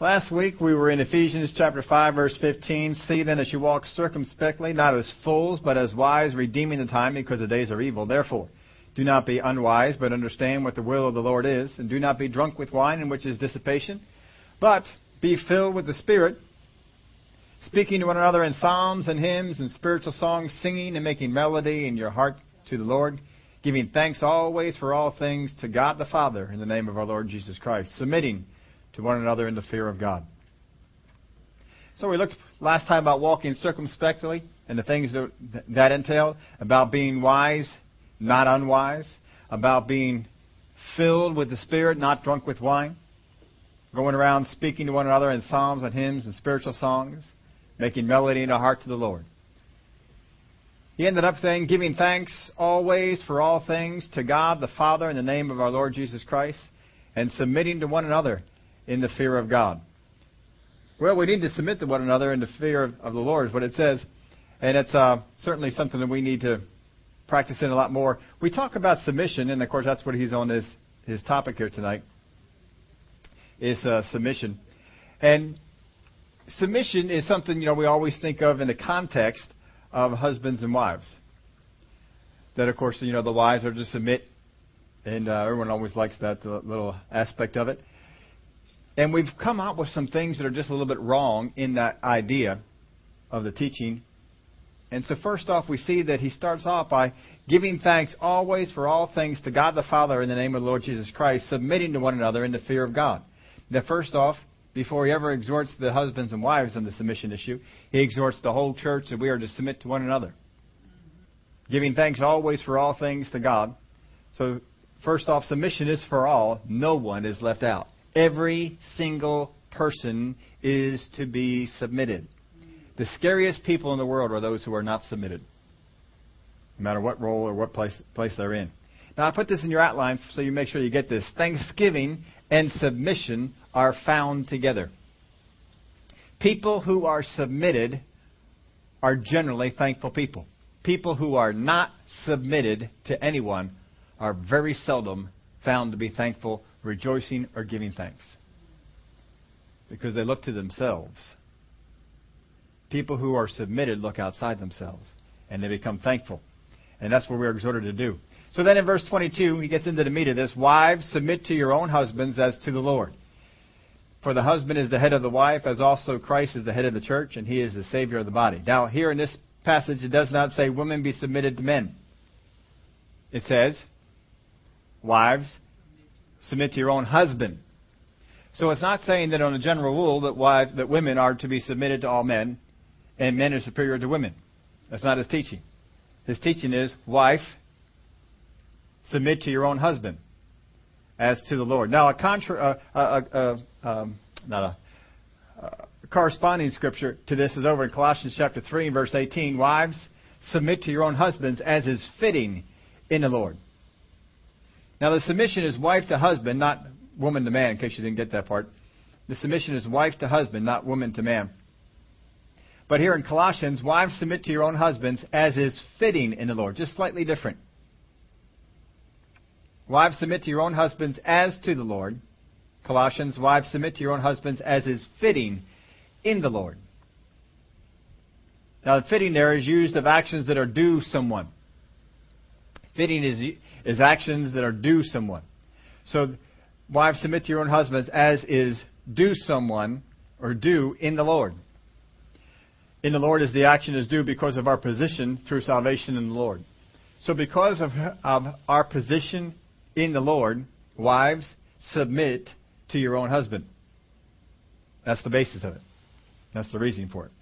Last week we were in Ephesians chapter 5 verse 15. See then as you walk circumspectly, not as fools, but as wise, redeeming the time because the days are evil. Therefore, do not be unwise, but understand what the will of the Lord is, and do not be drunk with wine in which is dissipation, but be filled with the Spirit, speaking to one another in psalms and hymns and spiritual songs, singing and making melody in your heart to the Lord, giving thanks always for all things to God the Father in the name of our Lord Jesus Christ, submitting to one another in the fear of God. So we looked last time about walking circumspectly and the things that that entail, about being wise, not unwise, about being filled with the Spirit, not drunk with wine, going around speaking to one another in psalms and hymns and spiritual songs, making melody in our heart to the Lord. He ended up saying, giving thanks always for all things to God the Father in the name of our Lord Jesus Christ, and submitting to one another in the fear of God. Well, we need to submit to one another in the fear of, of the Lord, is what it says. And it's uh, certainly something that we need to practice in a lot more. We talk about submission, and of course that's what he's on his, his topic here tonight, is uh, submission. And submission is something, you know, we always think of in the context of husbands and wives. That, of course, you know, the wives are to submit, and uh, everyone always likes that little aspect of it. And we've come out with some things that are just a little bit wrong in that idea of the teaching. And so, first off, we see that he starts off by giving thanks always for all things to God the Father in the name of the Lord Jesus Christ, submitting to one another in the fear of God. Now, first off, before he ever exhorts the husbands and wives on the submission issue, he exhorts the whole church that we are to submit to one another. Giving thanks always for all things to God. So, first off, submission is for all. No one is left out. Every single person is to be submitted. The scariest people in the world are those who are not submitted, no matter what role or what place, place they're in. Now, I put this in your outline so you make sure you get this. Thanksgiving and submission are found together. People who are submitted are generally thankful people. People who are not submitted to anyone are very seldom found to be thankful rejoicing or giving thanks. Because they look to themselves. People who are submitted look outside themselves and they become thankful. And that's what we're exhorted to do. So then in verse 22, he gets into the meat of this. Wives, submit to your own husbands as to the Lord. For the husband is the head of the wife, as also Christ is the head of the church, and he is the Savior of the body. Now, here in this passage, it does not say women be submitted to men. It says, wives, submit to your own husband. So it's not saying that on a general rule that wives, that women are to be submitted to all men, and men are superior to women. That's not his teaching. His teaching is, wife, submit to your own husband, as to the Lord. Now, a contra, uh, uh, uh, um, not a, a corresponding scripture to this is over in Colossians chapter three, verse eighteen. Wives, submit to your own husbands as is fitting in the Lord. Now, the submission is wife to husband, not woman to man, in case you didn't get that part. The submission is wife to husband, not woman to man. But here in Colossians, wives submit to your own husbands as is fitting in the Lord, just slightly different. Wives submit to your own husbands as to the Lord. Colossians, wives submit to your own husbands as is fitting in the Lord. Now, the fitting there is used of actions that are due someone. Fitting is is actions that are due someone. So, wives, submit to your own husbands as is due someone or due in the Lord. In the Lord is the action is due because of our position through salvation in the Lord. So, because of, of our position in the Lord, wives, submit to your own husband. That's the basis of it. That's the reason for it.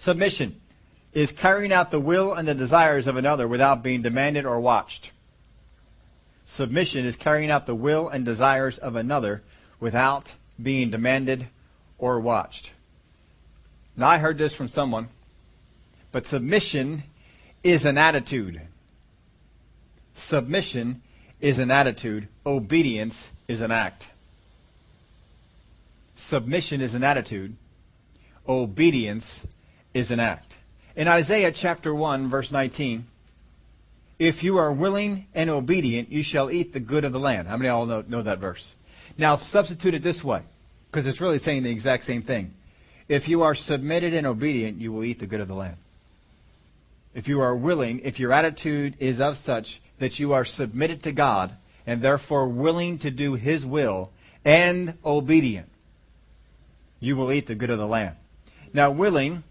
Submission is carrying out the will and the desires of another without being demanded or watched. Submission is carrying out the will and desires of another without being demanded or watched. Now, I heard this from someone, but submission is an attitude. Submission is an attitude. Obedience is an act. Submission is an attitude. Obedience is an act. In Isaiah chapter 1, verse 19, if you are willing and obedient, you shall eat the good of the land. How many all know, know that verse? Now, substitute it this way Because it's really saying the exact same thing. If you are submitted and obedient, you will eat the good of the land. If you are willing, if your attitude is of such that you are submitted to God and therefore willing to do His will and obedient, you will eat the good of the land. Now, willing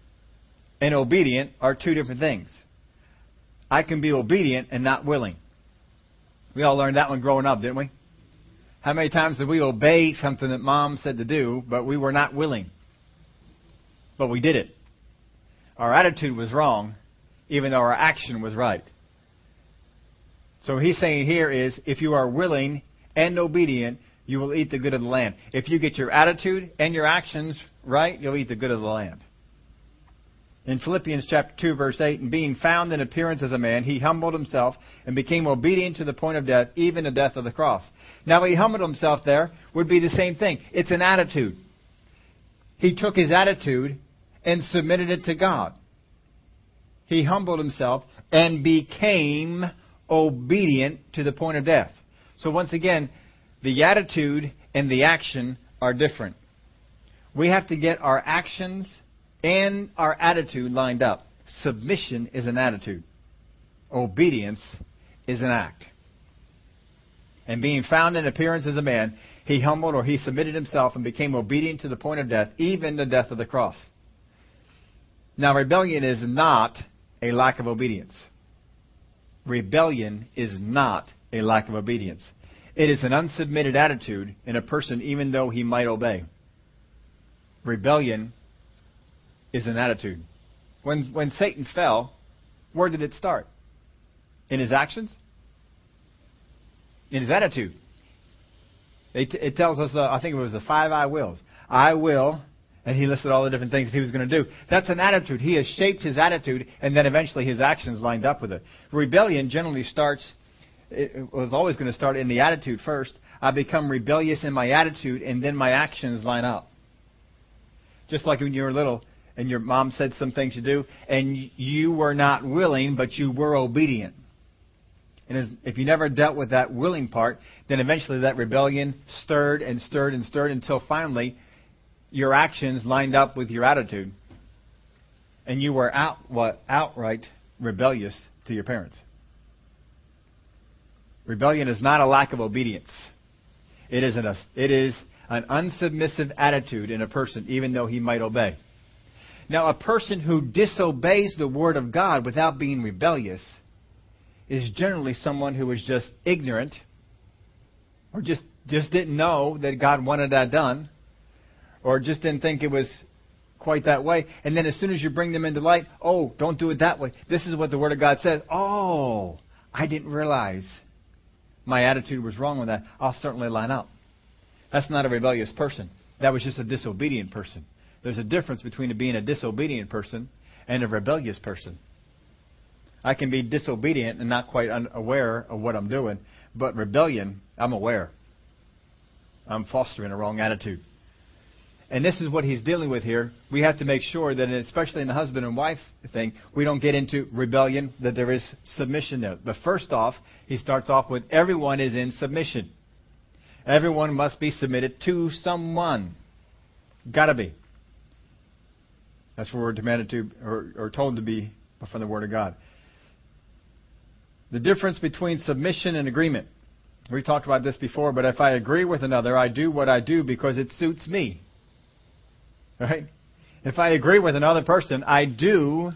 and obedient are two different things. I can be obedient and not willing. We all learned that one growing up, didn't we? How many times did we obey something that mom said to do, but we were not willing? But we did it. Our attitude was wrong, even though our action was right. So he's saying here is if you are willing and obedient, you will eat the good of the land. If you get your attitude and your actions right, you'll eat the good of the land. In Philippians chapter 2 verse 8, and being found in appearance as a man, he humbled himself and became obedient to the point of death, even the death of the cross. Now he humbled himself there would be the same thing. It's an attitude. He took his attitude and submitted it to God. He humbled himself and became obedient to the point of death. So once again, the attitude and the action are different. We have to get our actions and our attitude lined up. Submission is an attitude. Obedience is an act. And being found in appearance as a man, he humbled or he submitted himself and became obedient to the point of death, even the death of the cross. Now, rebellion is not a lack of obedience. Rebellion is not a lack of obedience. It is an unsubmitted attitude in a person even though he might obey. Rebellion is an attitude. When, when Satan fell, where did it start? In his actions? In his attitude. It, it tells us, uh, I think it was the five I wills. I will, and he listed all the different things he was going to do. That's an attitude. He has shaped his attitude, and then eventually his actions lined up with it. Rebellion generally starts, it was always going to start in the attitude first. I become rebellious in my attitude, and then my actions line up. Just like when you were little, and your mom said some things to do, and you were not willing, but you were obedient. And if you never dealt with that willing part, then eventually that rebellion stirred and stirred and stirred until finally your actions lined up with your attitude. And you were out what outright rebellious to your parents. Rebellion is not a lack of obedience. It is an, it is an unsubmissive attitude in a person, even though he might obey. Now, a person who disobeys the Word of God without being rebellious is generally someone who is just ignorant or just, just didn't know that God wanted that done or just didn't think it was quite that way. And then as soon as you bring them into light, oh, don't do it that way. This is what the Word of God says. Oh, I didn't realize my attitude was wrong with that. I'll certainly line up. That's not a rebellious person. That was just a disobedient person. There's a difference between being a disobedient person and a rebellious person. I can be disobedient and not quite aware of what I'm doing, but rebellion, I'm aware. I'm fostering a wrong attitude. And this is what he's dealing with here. We have to make sure that, especially in the husband and wife thing, we don't get into rebellion, that there is submission there. But first off, he starts off with everyone is in submission. Everyone must be submitted to someone. Gotta be. That's what we're demanded to, or, or told to be from the Word of God. The difference between submission and agreement. We talked about this before, but if I agree with another, I do what I do because it suits me. Right? If I agree with another person, I do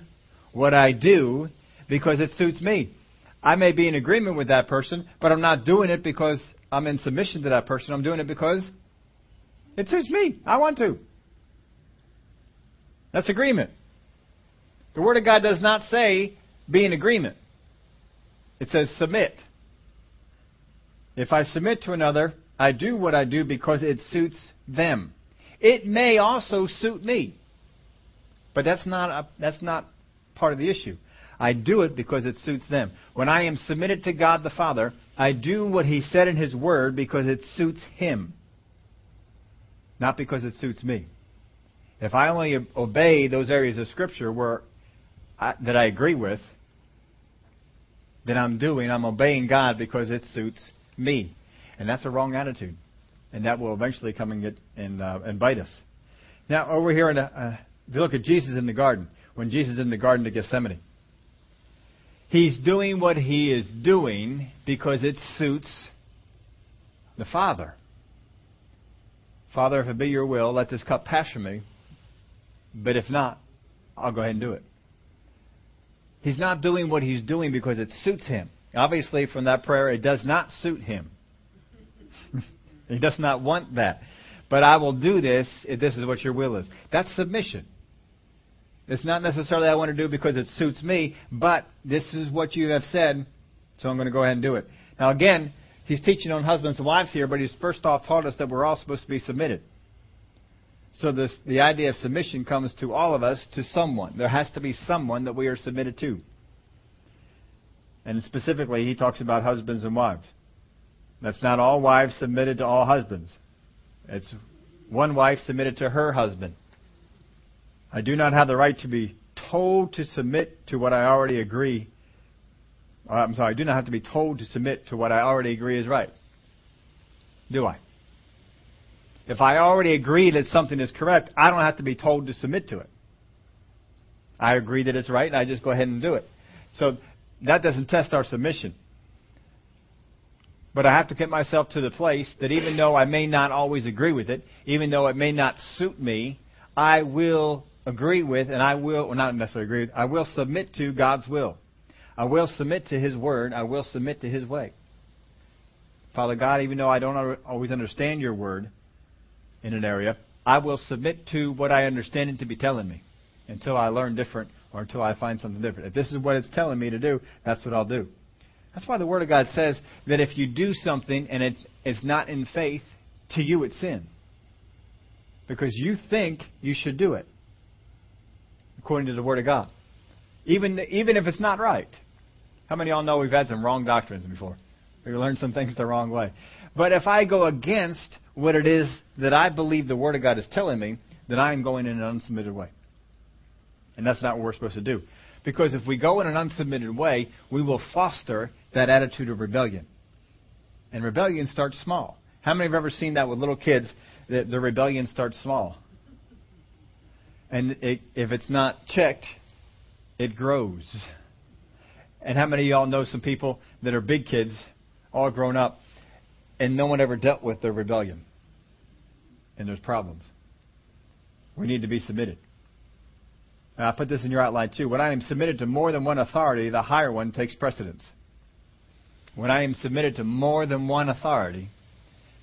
what I do because it suits me. I may be in agreement with that person, but I'm not doing it because I'm in submission to that person. I'm doing it because it suits me. I want to. That's agreement. The Word of God does not say be in agreement. It says submit. If I submit to another, I do what I do because it suits them. It may also suit me. But that's not, a, that's not part of the issue. I do it because it suits them. When I am submitted to God the Father, I do what He said in His Word because it suits Him, not because it suits me. If I only obey those areas of Scripture where I, that I agree with, then I'm doing, I'm obeying God because it suits me. And that's a wrong attitude. and that will eventually come and get and, uh, and bite us. Now, over here, in uh, if you look at Jesus in the garden, when Jesus is in the Garden of Gethsemane, he's doing what he is doing because it suits the Father. Father, if it be your will, let this cup pass from me. But if not, I'll go ahead and do it. He's not doing what he's doing because it suits him. Obviously, from that prayer, it does not suit him. he does not want that. But I will do this if this is what your will is. That's submission. It's not necessarily I want to do because it suits me, but this is what you have said, so I'm going to go ahead and do it. Now, again, he's teaching on husbands and wives here, but he's first off taught us that we're all supposed to be submitted. So this, the idea of submission comes to all of us to someone. There has to be someone that we are submitted to. And specifically, he talks about husbands and wives. That's not all wives submitted to all husbands. It's one wife submitted to her husband. I do not have the right to be told to submit to what I already agree. Uh, I'm sorry, I do not have to be told to submit to what I already agree is right. Do I? If I already agree that something is correct, I don't have to be told to submit to it. I agree that it's right, and I just go ahead and do it. So that doesn't test our submission. But I have to get myself to the place that even though I may not always agree with it, even though it may not suit me, I will agree with and I will, well, not necessarily agree with, I will submit to God's will. I will submit to His Word. I will submit to His way. Father God, even though I don't always understand your Word, in an area, I will submit to what I understand it to be telling me until I learn different or until I find something different. If this is what it's telling me to do, that's what I'll do. That's why the Word of God says that if you do something and it's not in faith, to you it's sin. Because you think you should do it, according to the Word of God. Even, even if it's not right. How many of y'all know we've had some wrong doctrines before? We learned some things the wrong way. But if I go against what it is that I believe the Word of God is telling me, then I am going in an unsubmitted way. And that's not what we're supposed to do. Because if we go in an unsubmitted way, we will foster that attitude of rebellion. And rebellion starts small. How many have ever seen that with little kids, that the rebellion starts small? And it, if it's not checked, it grows. And how many of y'all know some people that are big kids, all grown up, and no one ever dealt with their rebellion? And there's problems. We need to be submitted. And I put this in your outline too. When I am submitted to more than one authority, the higher one takes precedence. When I am submitted to more than one authority,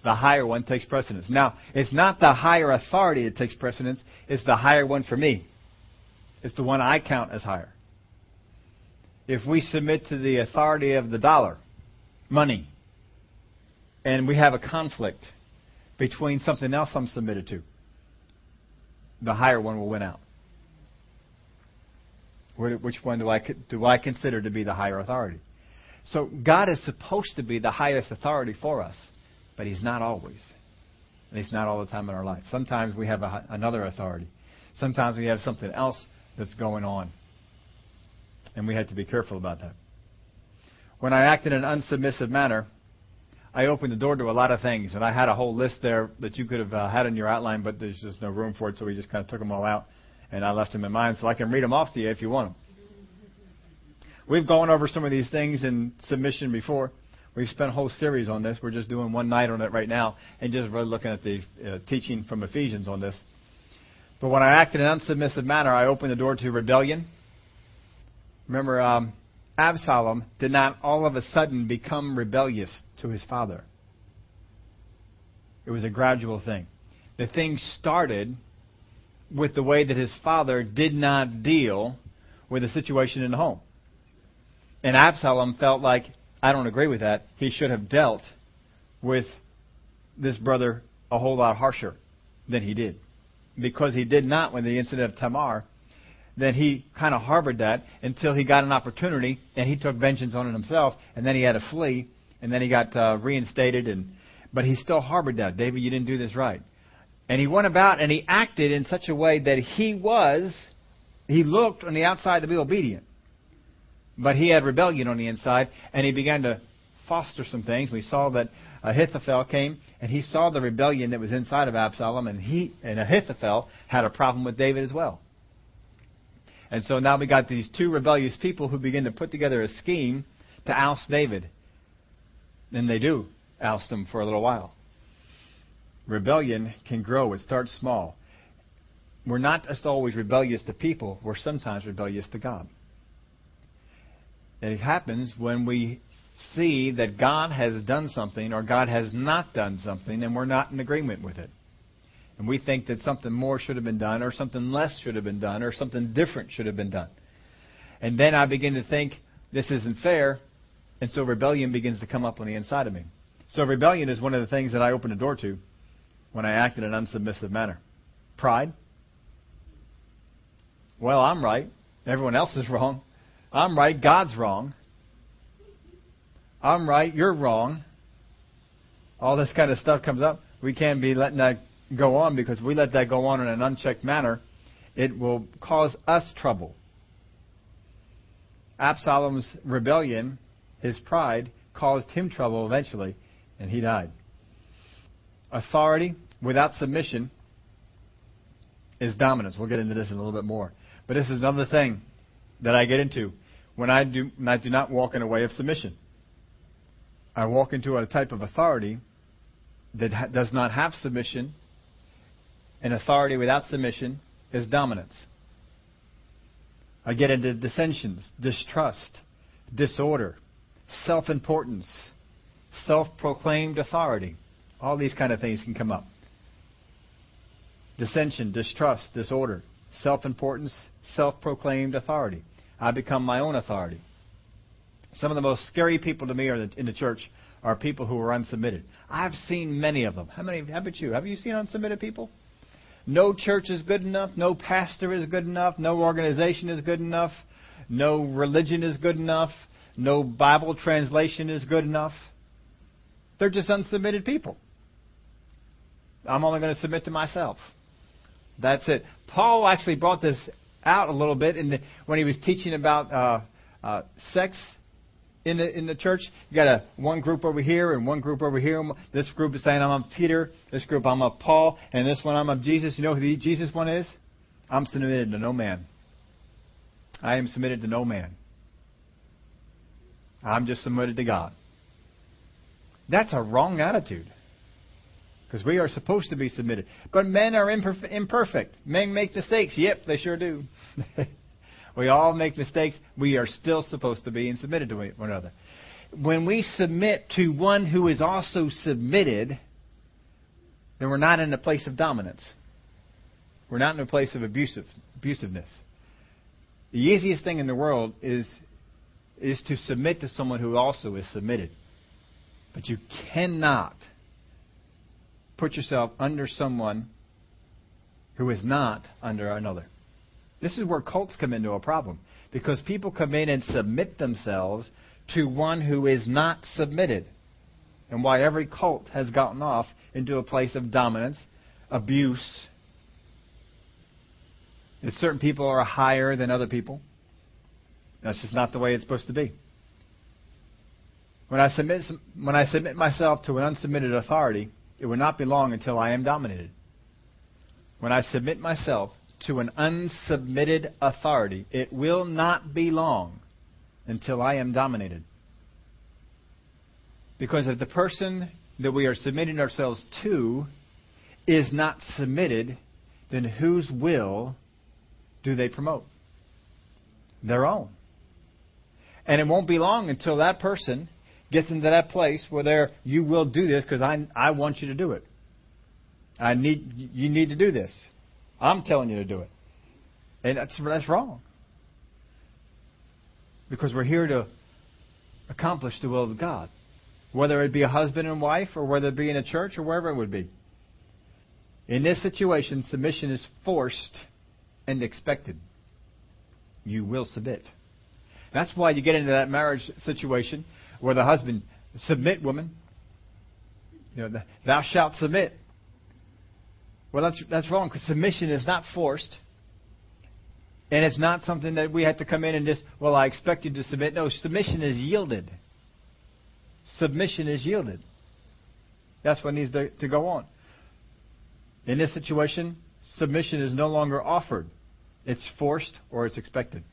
the higher one takes precedence. Now, it's not the higher authority that takes precedence, it's the higher one for me. It's the one I count as higher. If we submit to the authority of the dollar, money, and we have a conflict, between something else I'm submitted to, the higher one will win out. Which one do I, do I consider to be the higher authority? So God is supposed to be the highest authority for us, but He's not always. At least not all the time in our life. Sometimes we have a, another authority. Sometimes we have something else that's going on. And we have to be careful about that. When I act in an unsubmissive manner, I opened the door to a lot of things, and I had a whole list there that you could have uh, had in your outline, but there's just no room for it, so we just kind of took them all out, and I left them in mine, so I can read them off to you if you want them. We've gone over some of these things in submission before. We've spent a whole series on this. We're just doing one night on it right now, and just really looking at the uh, teaching from Ephesians on this. But when I act in an unsubmissive manner, I open the door to rebellion. Remember, um, Absalom did not all of a sudden become rebellious to his father. It was a gradual thing. The thing started with the way that his father did not deal with the situation in the home. And Absalom felt like, I don't agree with that. He should have dealt with this brother a whole lot harsher than he did. Because he did not when the incident of Tamar, then he kind of harbored that until he got an opportunity and he took vengeance on it himself and then he had to flee and then he got uh, reinstated and but he still harbored that. David you didn't do this right. And he went about and he acted in such a way that he was he looked on the outside to be obedient. But he had rebellion on the inside and he began to foster some things. We saw that Ahithophel came and he saw the rebellion that was inside of Absalom, and he and Ahithophel had a problem with David as well. And so now we got these two rebellious people who begin to put together a scheme to oust David. And they do oust him for a little while. Rebellion can grow. It starts small. We're not just always rebellious to people, we're sometimes rebellious to God. And it happens when we see that God has done something or God has not done something and we're not in agreement with it. And we think that something more should have been done or something less should have been done or something different should have been done. And then I begin to think this isn't fair, and so rebellion begins to come up on the inside of me. So rebellion is one of the things that I open the door to when I act in an unsubmissive manner. Pride. Well, I'm right. Everyone else is wrong. I'm right. God's wrong. I'm right. You're wrong. All this kind of stuff comes up. We can't be letting that go on because if we let that go on in an unchecked manner, it will cause us trouble. Absalom's rebellion, his pride, caused him trouble eventually, and he died. Authority without submission is dominance. We'll get into this in a little bit more. But this is another thing that I get into when I do, when I do not walk in a way of submission. I walk into a type of authority that ha- does not have submission, and authority without submission is dominance. I get into dissensions, distrust, disorder, self importance, self proclaimed authority. All these kind of things can come up. Dissension, distrust, disorder, self importance, self proclaimed authority. I become my own authority. Some of the most scary people to me are in the church are people who are unsubmitted. I've seen many of them. How many? How about you? Have you seen unsubmitted people? No church is good enough. No pastor is good enough. No organization is good enough. No religion is good enough. No Bible translation is good enough. They're just unsubmitted people. I'm only going to submit to myself. That's it. Paul actually brought this out a little bit in the, when he was teaching about uh, uh, sects in the in the church. You got a one group over here and one group over here. This group is saying I'm of Peter. This group I'm of Paul, and this one I'm of Jesus. You know who the Jesus one is? I'm submitted to no man. I am submitted to no man. I'm just submitted to God. That's a wrong attitude. Because we are supposed to be submitted. But men are imperfect. Men make mistakes. Yep, they sure do. We all make mistakes. We are still supposed to be and submitted to one another. When we submit to one who is also submitted, then we're not in a place of dominance. We're not in a place of abusive, abusiveness. The easiest thing in the world is, is to submit to someone who also is submitted. But you cannot put yourself under someone who is not under another. This is where cults come into a problem. Because people come in and submit themselves to one who is not submitted. And why every cult has gotten off into a place of dominance, abuse. And certain people are higher than other people. That's just not the way it's supposed to be. When I submit, when I submit myself to an unsubmitted authority, it will not be long until I am dominated. When I submit myself to an unsubmitted authority, it will not be long until I am dominated. Because if the person that we are submitting ourselves to is not submitted, then whose will do they promote? Their own. And it won't be long until that person gets into that place where they're, you will do this because I, I want you to do it. I need, you need to do this. I'm telling you to do it. And that's, that's wrong. Because we're here to accomplish the will of God. Whether it be a husband and wife, or whether it be in a church, or wherever it would be. In this situation, submission is forced and expected. You will submit. That's why you get into that marriage situation where the husband submit woman. You know, thou shalt submit. Well, that's, that's wrong because submission is not forced. And it's not something that we have to come in and just, well, I expect you to submit. No, submission is yielded. Submission is yielded. That's what needs to, to go on. In this situation, submission is no longer offered. It's forced or it's expected.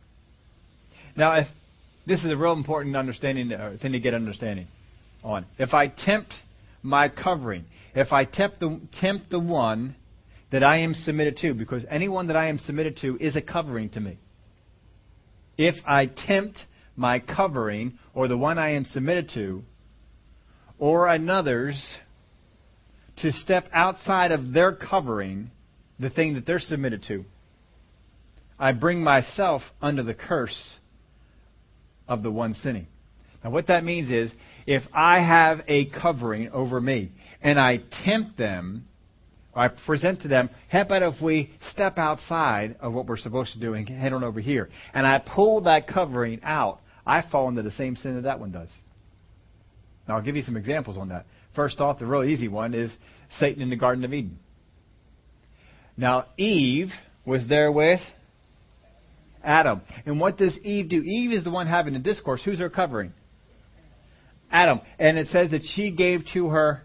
Now, if this is a real important understanding uh, thing to get understanding on. If I tempt my covering, if I tempt the, tempt the one that I am submitted to, because anyone that I am submitted to is a covering to me. If I tempt my covering, or the one I am submitted to, or another's, to step outside of their covering, the thing that they're submitted to, I bring myself under the curse of the one sinning. Now, what that means is if I have a covering over me and I tempt them, I present to them, how about if we step outside of what we're supposed to do and head on over here? And I pull that covering out, I fall into the same sin that that one does. Now, I'll give you some examples on that. First off, the real easy one is Satan in the Garden of Eden. Now, Eve was there with Adam. And what does Eve do? Eve is the one having the discourse. Who's her covering? Adam. And it says that she gave to her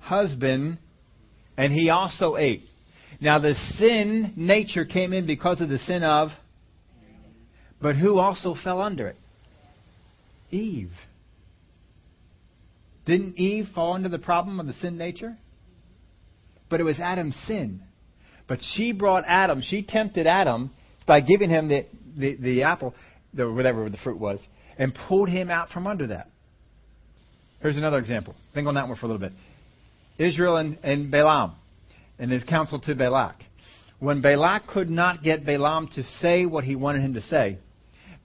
husband, and he also ate. Now, the sin nature came in because of the sin of, but who also fell under it? Eve. Didn't Eve fall under the problem of the sin nature? But it was Adam's sin. But she brought Adam, she tempted Adam by giving him the, the, the apple, the, whatever the fruit was, and pulled him out from under that. Here's another example. Think on that one for a little bit. Israel and, and Balaam and his counsel to Balak. When Balak could not get Balaam to say what he wanted him to say,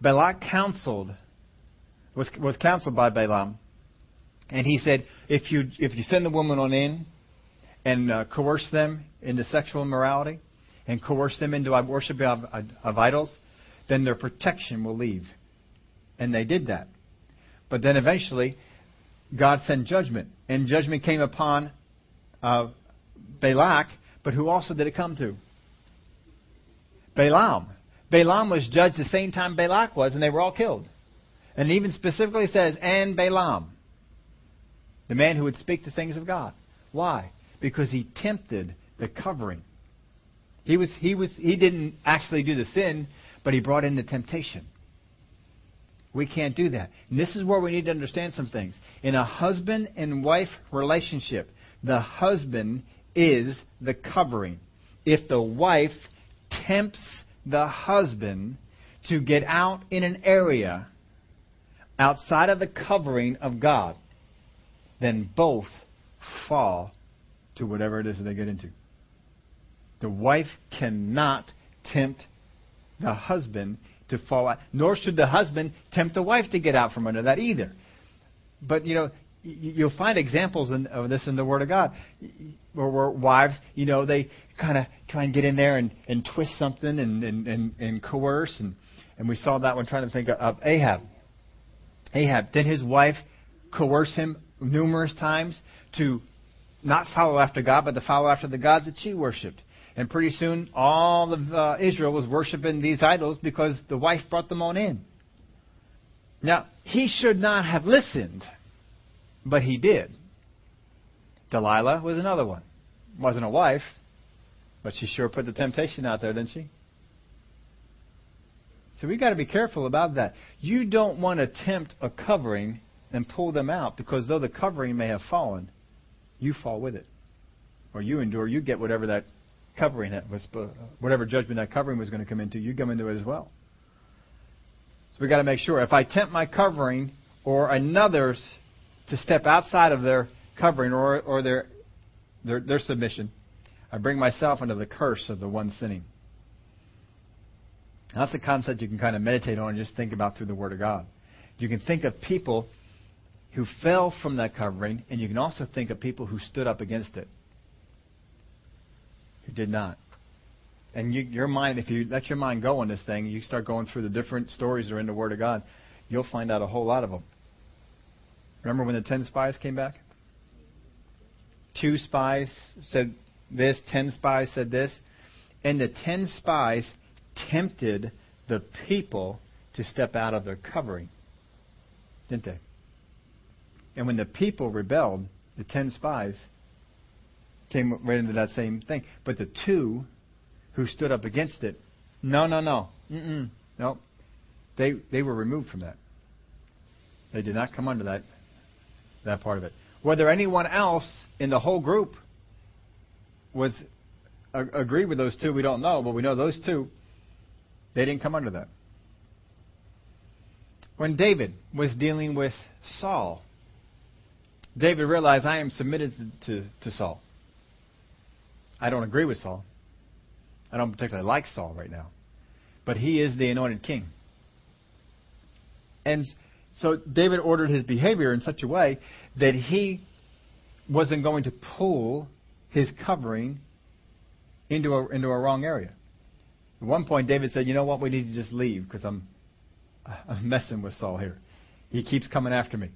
Balak counseled, was, was counseled by Balaam, and he said, if you, if you send the woman on in and uh, coerce them into sexual immorality, and coerce them into worship of, of idols, then their protection will leave. And they did that. But then eventually, God sent judgment. And judgment came upon uh, Balak, but who also did it come to? Balaam. Balaam was judged the same time Balak was, and they were all killed. And even specifically says, and Balaam, the man who would speak the things of God. Why? Because he tempted the covering he was he was he didn't actually do the sin, but he brought in the temptation. We can't do that. And this is where we need to understand some things. In a husband and wife relationship, the husband is the covering. If the wife tempts the husband to get out in an area outside of the covering of God, then both fall to whatever it is that they get into. The wife cannot tempt the husband to fall out, nor should the husband tempt the wife to get out from under that either. But, you know, you'll find examples of this in the Word of God, where, where wives, you know, they kind of try and get in there and, and twist something and, and, and, and coerce. And, and we saw that one trying to think of Ahab. Ahab. Did his wife coerce him numerous times to not follow after God, but to follow after the gods that she worshipped? And pretty soon, all of uh, Israel was worshiping these idols because the wife brought them on in. Now, he should not have listened, but he did. Delilah was another one. Wasn't a wife, but she sure put the temptation out there, didn't she? So we've got to be careful about that. You don't want to tempt a covering and pull them out because though the covering may have fallen, you fall with it. Or you endure, you get whatever that covering was uh, whatever judgment that covering was going to come into, you come into it as well. So we've got to make sure if I tempt my covering or another's to step outside of their covering or or their their, their submission, I bring myself under the curse of the one sinning. That's a concept you can kind of meditate on and just think about through the Word of God. You can think of people who fell from that covering, and you can also think of people who stood up against it who did not. And you, your mind, if you let your mind go on this thing, you start going through the different stories that are in the Word of God, you'll find out a whole lot of them. Remember when the ten spies came back? Two spies said this, ten spies said this, and the ten spies tempted the people to step out of their covering, didn't they? And when the people rebelled, The ten spies came right into that same thing. But the two who stood up against it, no, no, no, no, they they were removed from that. They did not come under that that part of it. Whether anyone else in the whole group was agreed with those two, we don't know, but we know those two, they didn't come under that. When David was dealing with Saul, David realized I am submitted to, to, to Saul. I don't agree with Saul. I don't particularly like Saul right now. But he is the anointed king. And so David ordered his behavior in such a way that he wasn't going to pull his covering into a, into a wrong area. At one point, David said, "You know what? We need to just leave because I'm, I'm messing with Saul here. He keeps coming after me,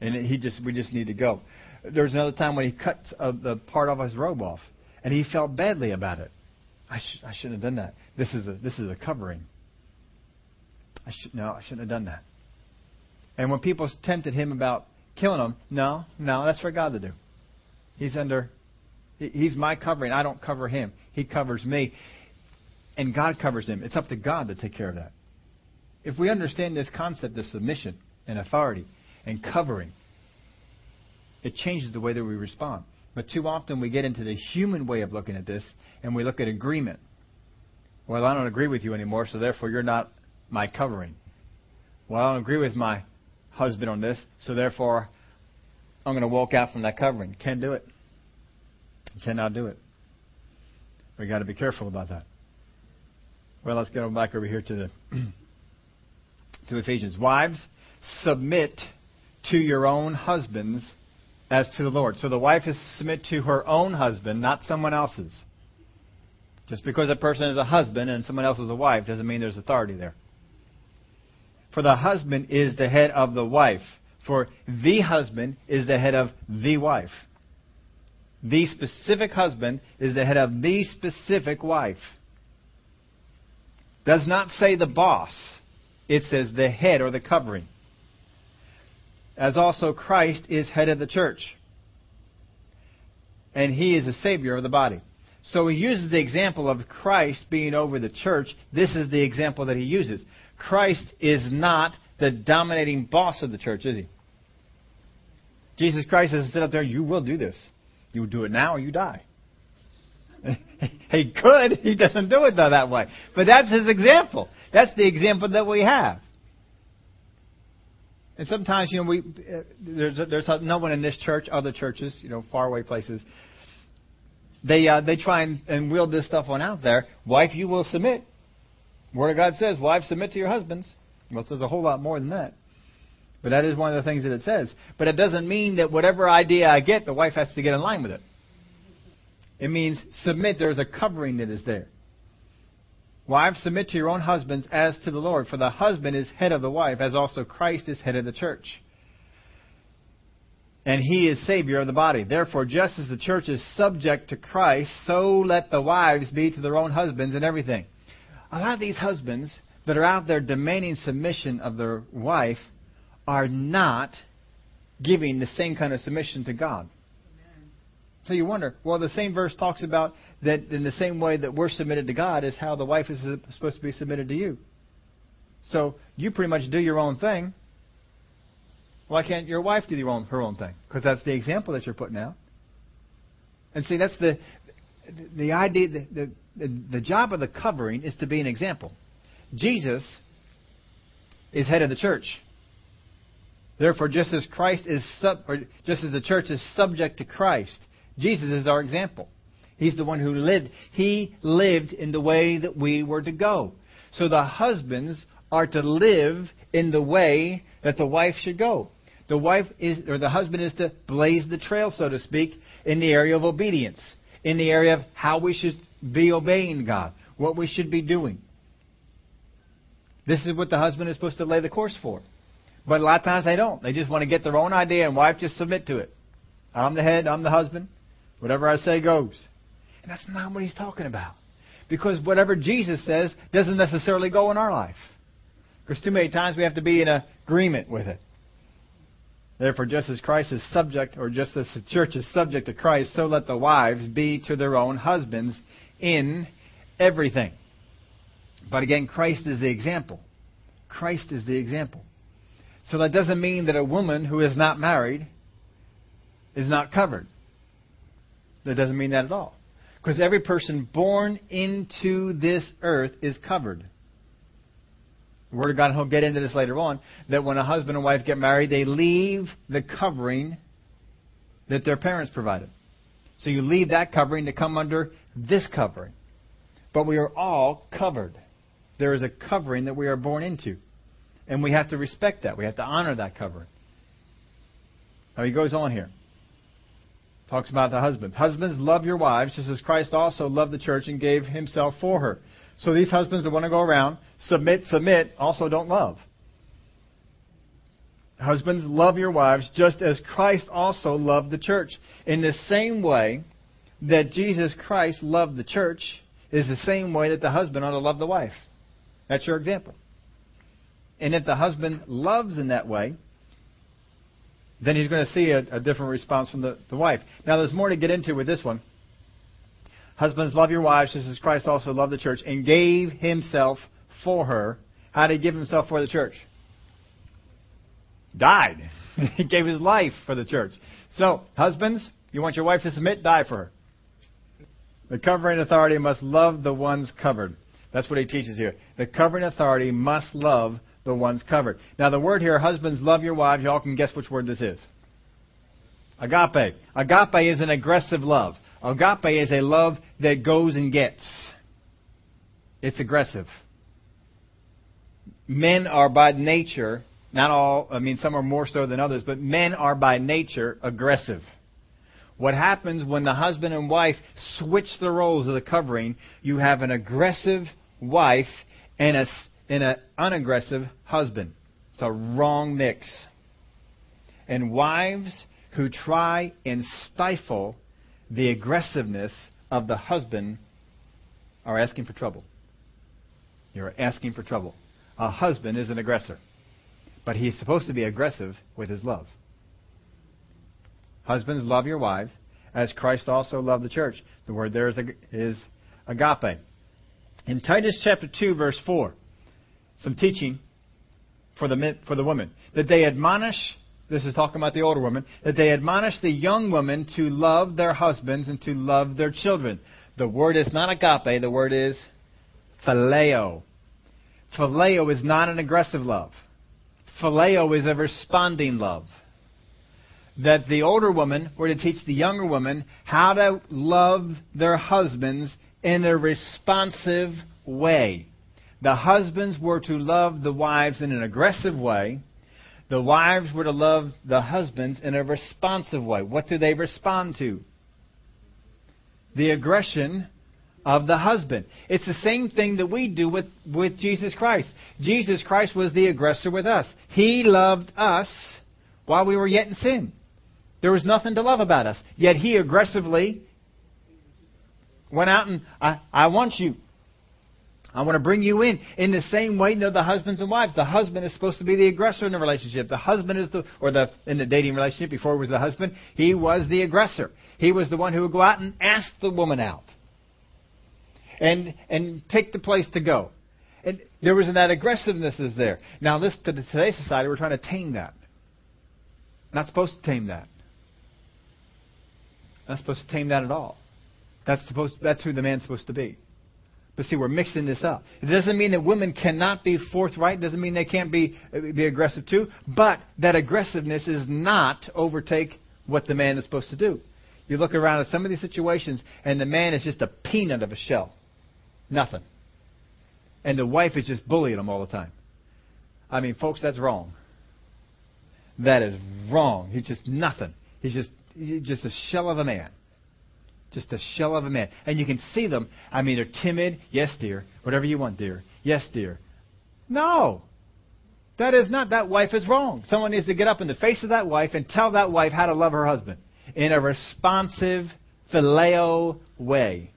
and he just we just need to go." There was another time when he cut the part of his robe off, and he felt badly about it. I, sh- I shouldn't have done that. This is a this is a covering. I no, I shouldn't have done that. And when people tempted him about killing him, no, no, that's for God to do. He's under He's my covering. I don't cover him. He covers me. And God covers him. It's up to God to take care of that. If we understand this concept of submission and authority and covering, it changes the way that we respond. But too often we get into the human way of looking at this and we look at agreement. Well, I don't agree with you anymore, so therefore you're not my covering. Well, I don't agree with my husband on this, so therefore I'm going to walk out from that covering. Can't do it. You cannot do it. We got to be careful about that. Well, let's go back over here to the to Ephesians. Wives, submit to your own husbands as to the Lord. So the wife is to submit to her own husband, not someone else's. Just because a person is a husband and someone else is a wife doesn't mean there's authority there. For the husband is the head of the wife. For the husband is the head of the wife. The specific husband is the head of the specific wife. Does not say the boss. It says the head or the covering. As also Christ is head of the church. And he is the Savior of the body. So he uses the example of Christ being over the church. This is the example that he uses. Christ is not the dominating boss of the church, is he? Jesus Christ doesn't sit up there, you will do this. You do it now or you die. he could. He doesn't do it though that way. But that's his example. That's the example that we have. And sometimes, you know, we uh, there's there's no one in this church, other churches, you know, faraway places. They uh, they try and, and wield this stuff on out there. Wife, you will submit. Word of God says, wives submit to your husbands. Well, it says a whole lot more than that. But that is one of the things that it says. But it doesn't mean that whatever idea I get, the wife has to get in line with it. It means submit. There's a covering that is there. Wives, submit to your own husbands as to the Lord, for the husband is head of the wife, as also Christ is head of the church. And he is Savior of the body. Therefore, just as the church is subject to Christ, so let the wives be to their own husbands in everything. A lot of these husbands that are out there demanding submission of their wife are not giving the same kind of submission to God. So you wonder, well, the same verse talks about that in the same way that we're submitted to God is how the wife is supposed to be submitted to you. So you pretty much do your own thing. Why can't your wife do own, her own thing? Because that's the example that you're putting out. And see, that's the the idea. The, the job of the covering is to be an example. Jesus is head of the church. Therefore, just as Christ is sub, or just as the church is subject to Christ, Jesus is our example. He's the one who lived. He lived in the way that we were to go. So the husbands are to live in the way that the wife should go. The wife is, or the husband is to blaze the trail, so to speak, in the area of obedience, in the area of how we should be obeying God, what we should be doing. This is what the husband is supposed to lay the course for. But a lot of times they don't. They just want to get their own idea and wife just submit to it. I'm the head, I'm the husband. Whatever I say goes. And that's not what he's talking about. Because whatever Jesus says doesn't necessarily go in our life. Because too many times we have to be in agreement with it. Therefore, just as Christ is subject, or just as the church is subject to Christ, so let the wives be to their own husbands in everything. But again, Christ is the example. Christ is the example. So that doesn't mean that a woman who is not married is not covered. That doesn't mean that at all. Because every person born into this earth is covered. The Word of God, and he'll get into this later on, that when a husband and wife get married, they leave the covering that their parents provided. So you leave that covering to come under this covering. But we are all covered. There is a covering that we are born into. And we have to respect that. We have to honor that covering. Now he goes on here. Talks about the husband. Husbands, love your wives, just as Christ also loved the church and gave himself for her. So these husbands that want to go around, submit, submit, also don't love. Husbands, love your wives just as Christ also loved the church. In the same way that Jesus Christ loved the church is the same way that the husband ought to love the wife. That's your example. And if the husband loves in that way, then he's going to see a, a different response from the, the wife. Now, there's more to get into with this one. Husbands, love your wives just as Christ also loved the church and gave himself for her. How did he give himself for the church? Died. he gave his life for the church. So, husbands, you want your wife to submit? Die for her. The covering authority must love the ones covered. That's what he teaches here. The covering authority must love the ones covered. Now, the word here, husbands, love your wives. Y'all can guess which word this is. Agape. Agape is an aggressive love. Agape is a love that goes and gets. It's aggressive. Men are by nature, not all, I mean, some are more so than others, but men are by nature aggressive. What happens when the husband and wife switch the roles of the covering, you have an aggressive wife and a and an unaggressive husband. It's a wrong mix. And wives who try and stifle the aggressiveness of the husband are asking for trouble. You're asking for trouble. A husband is an aggressor, but he's supposed to be aggressive with his love. Husbands, love your wives as Christ also loved the church. The word there is, is agape. In Titus chapter 2, verse 4, some teaching for the, men, for the women. That they admonish this is talking about the older women, that they admonish the young women to love their husbands and to love their children. The word is not agape, the word is phileo. Phileo is not an aggressive love. Phileo is a responding love. That the older women were to teach the younger women how to love their husbands in a responsive way. The husbands were to love the wives in an aggressive way, the wives were to love the husbands in a responsive way. What do they respond to? The aggression of the husband. It's the same thing that we do with, with Jesus Christ. Jesus Christ was the aggressor with us. He loved us while we were yet in sin. There was nothing to love about us. Yet he aggressively went out and, I, I want you. I want to bring you in. In the same way, know, the husbands and wives. The husband is supposed to be the aggressor in the relationship. The husband is the, or the, in the dating relationship before it was the husband, he was the aggressor. He was the one who would go out and ask the woman out. And, and pick the place to go. And there was that aggressiveness is there. Now this, to today's society, we're trying to tame that. Not supposed to tame that. Not supposed to tame that at all. That's supposed, that's who the man's supposed to be. But see, we're mixing this up. It doesn't mean that women cannot be forthright. It doesn't mean they can't be, uh, be aggressive too. But that aggressiveness is not overtake what the man is supposed to do. You look around at some of these situations, and the man is just a peanut of a shell. Nothing. And the wife is just bullying him all the time. I mean, folks, that's wrong. That is wrong. He's just nothing. He's just, he's just a shell of a man. Just a shell of a man. And you can see them. I mean, they're timid. Yes, dear. Whatever you want, dear. Yes, dear. No. That is not. That wife is wrong. Someone needs to get up in the face of that wife and tell that wife how to love her husband in a responsive, phileo way.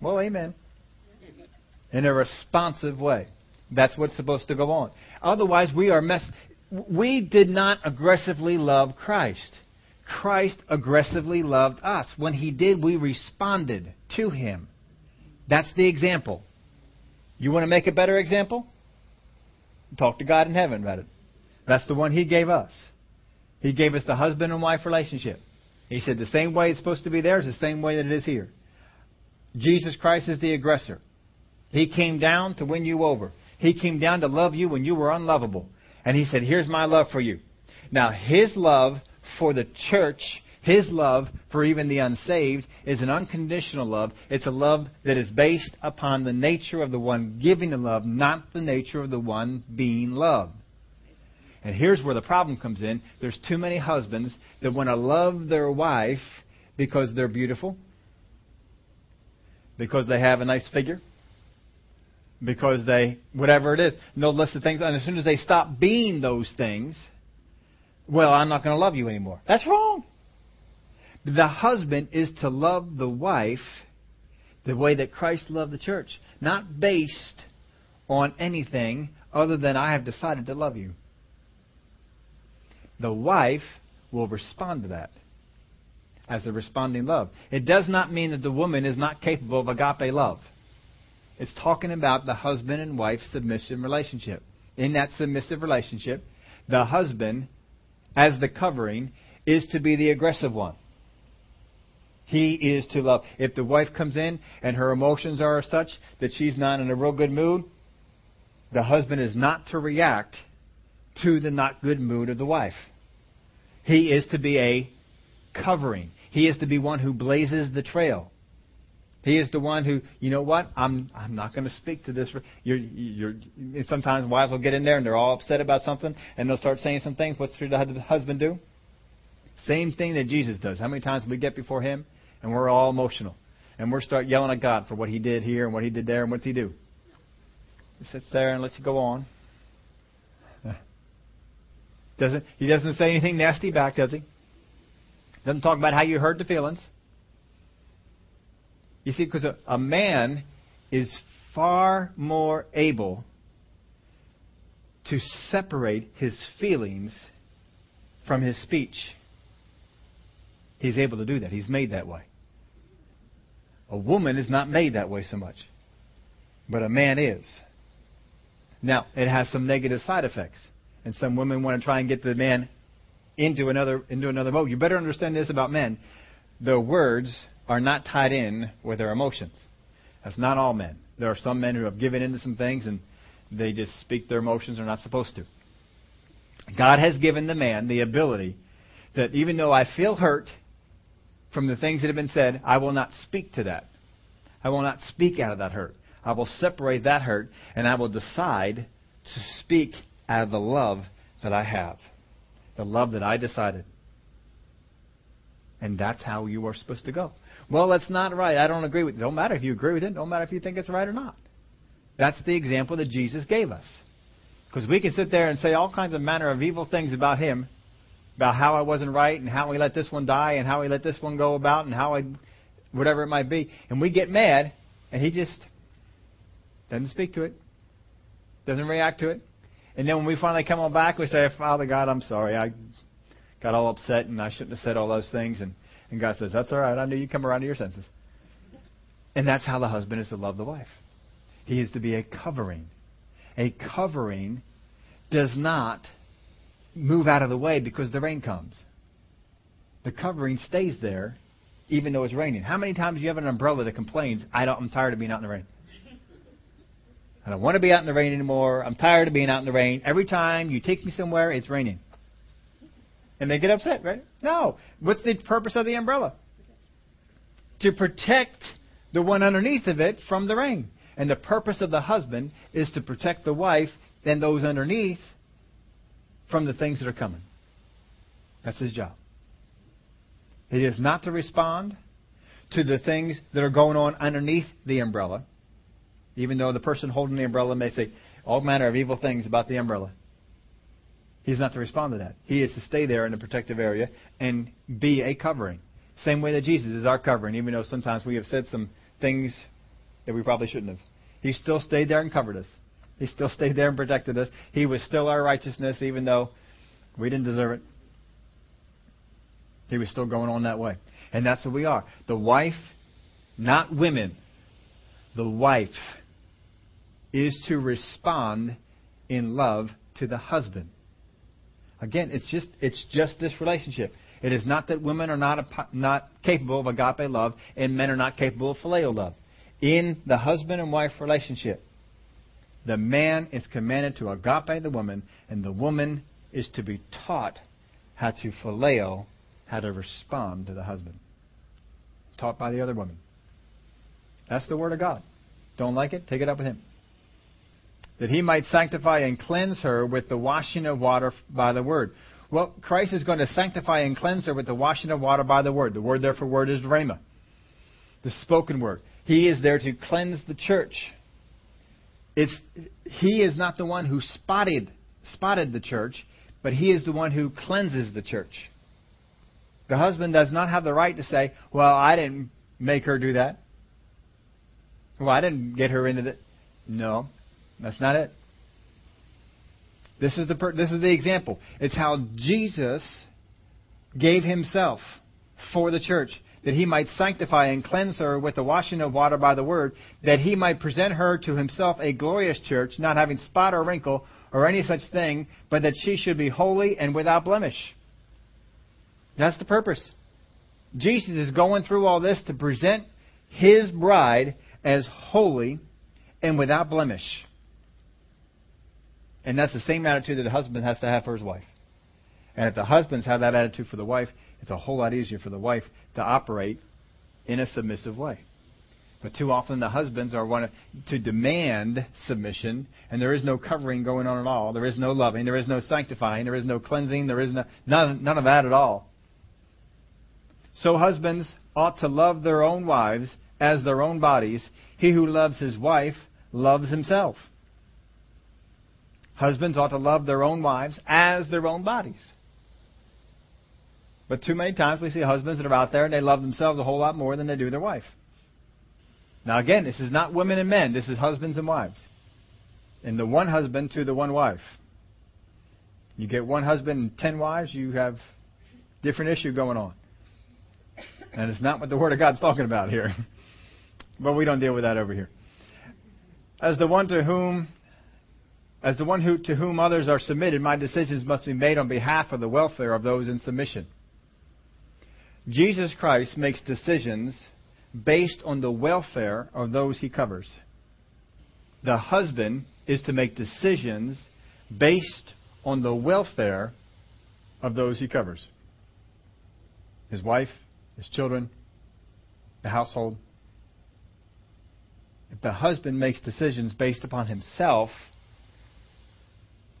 Well, amen. In a responsive way. That's what's supposed to go on. Otherwise, we are mess. we did not aggressively love Christ. Christ aggressively loved us. When he did, we responded to him. That's the example. You want to make a better example? Talk to God in heaven about it. That's the one he gave us. He gave us the husband and wife relationship. He said the same way it's supposed to be there is the same way that it is here. Jesus Christ is the aggressor. He came down to win you over. He came down to love you when you were unlovable. And he said, Here's my love for you. Now, his love for the church, his love for even the unsaved, is an unconditional love. It's a love that is based upon the nature of the one giving the love, not the nature of the one being loved. And here's where the problem comes in. There's too many husbands that want to love their wife because they're beautiful, because they have a nice figure, because they, whatever it is, no list of things. And as soon as they stop being those things, well, I'm not going to love you anymore. That's wrong. The husband is to love the wife the way that Christ loved the church, not based on anything other than I have decided to love you. The wife will respond to that as a responding love. It does not mean that the woman is not capable of agape love. It's talking about the husband and wife submission relationship. In that submissive relationship, the husband, as the covering, is to be the aggressive one. He is to love. If the wife comes in and her emotions are such that she's not in a real good mood, the husband is not to react to the not good mood of the wife. He is to be a covering. He is to be one who blazes the trail. He is the one who, you know what? I'm I'm not going to speak to this. You're you're. Sometimes wives will get in there and they're all upset about something, and they'll start saying some things. What's the husband do? Same thing that Jesus does. How many times we get before Him and we're all emotional, and we start yelling at God for what He did here and what He did there, and what's He do? He sits there and lets you go on. Doesn't he doesn't say anything nasty back, does he? Doesn't talk about how you hurt the feelings. You see, because a, a man is far more able to separate his feelings from his speech. He's able to do that. He's made that way. A woman is not made that way so much, but a man is. Now, it has some negative side effects, and some women want to try and get the man into another into another mode. You better understand this about men: their words are not tied in with their emotions. That's not all men. There are some men who have given into some things and they just speak their emotions they're not supposed to. God has given the man the ability that even though I feel hurt from the things that have been said, I will not speak to that. I will not speak out of that hurt. I will separate that hurt and I will decide to speak out of the love that I have. The love that I decided. And that's how you are supposed to go. Well, that's not right. I don't agree with it. Don't matter if you agree with it. Don't matter if you think it's right or not. That's the example that Jesus gave us. Because we can sit there and say all kinds of manner of evil things about him, about how I wasn't right and how he let this one die and how he let this one go about and how I, whatever it might be. And we get mad and he just doesn't speak to it, doesn't react to it. And then when we finally come on back, we say, Father God, I'm sorry. I got all upset and I shouldn't have said all those things. And and God says, That's all right. I knew you'd come around to your senses. And that's how the husband is to love the wife. He is to be a covering. A covering does not move out of the way because the rain comes. The covering stays there even though it's raining. How many times do you have an umbrella that complains, I don't, I'm tired of being out in the rain? I don't want to be out in the rain anymore. I'm tired of being out in the rain. Every time you take me somewhere, it's raining. And they get upset, right? No. What's the purpose of the umbrella? To protect the one underneath of it from the rain. And the purpose of the husband is to protect the wife and those underneath from the things that are coming. That's his job. It is not to respond to the things that are going on underneath the umbrella, even though the person holding the umbrella may say all manner of evil things about the umbrella. He's not to respond to that. He is to stay there in the protective area and be a covering. Same way that Jesus is our covering, even though sometimes we have said some things that we probably shouldn't have. He still stayed there and covered us. He still stayed there and protected us. He was still our righteousness, even though we didn't deserve it. He was still going on that way. And that's what we are. The wife, not women, the wife is to respond in love to the husband. Again, it's just it's just this relationship. It is not that women are not a, not capable of agape love and men are not capable of phileo love. In the husband and wife relationship, the man is commanded to agape the woman, and the woman is to be taught how to phileo, how to respond to the husband. Taught by the other woman. That's the word of God. Don't like it? Take it up with him that he might sanctify and cleanse her with the washing of water by the word. Well, Christ is going to sanctify and cleanse her with the washing of water by the word. The word there for word is rhema, the spoken word. He is there to cleanse the church. It's, he is not the one who spotted, spotted the church, but he is the one who cleanses the church. The husband does not have the right to say, Well, I didn't make her do that. Well, I didn't get her into that. No. That's not it. This is the per- this is the example. It's how Jesus gave himself for the church that he might sanctify and cleanse her with the washing of water by the word, that he might present her to himself a glorious church, not having spot or wrinkle or any such thing, but that she should be holy and without blemish. That's the purpose. Jesus is going through all this to present his bride as holy and without blemish. And that's the same attitude that the husband has to have for his wife. And if the husbands have that attitude for the wife, it's a whole lot easier for the wife to operate in a submissive way. But too often the husbands are one to demand submission, and there is no covering going on at all. There is no loving. There is no sanctifying. There is no cleansing. There is no, none, none of that at all. So husbands ought to love their own wives as their own bodies. He who loves his wife loves himself. Husbands ought to love their own wives as their own bodies. But too many times we see husbands that are out there and they love themselves a whole lot more than they do their wife. Now again, this is not women and men, this is husbands and wives. And the one husband to the one wife. You get one husband and ten wives, you have different issue going on. And it's not what the Word of God's talking about here. but we don't deal with that over here. As the one to whom as the one who, to whom others are submitted, my decisions must be made on behalf of the welfare of those in submission. Jesus Christ makes decisions based on the welfare of those he covers. The husband is to make decisions based on the welfare of those he covers his wife, his children, the household. If the husband makes decisions based upon himself,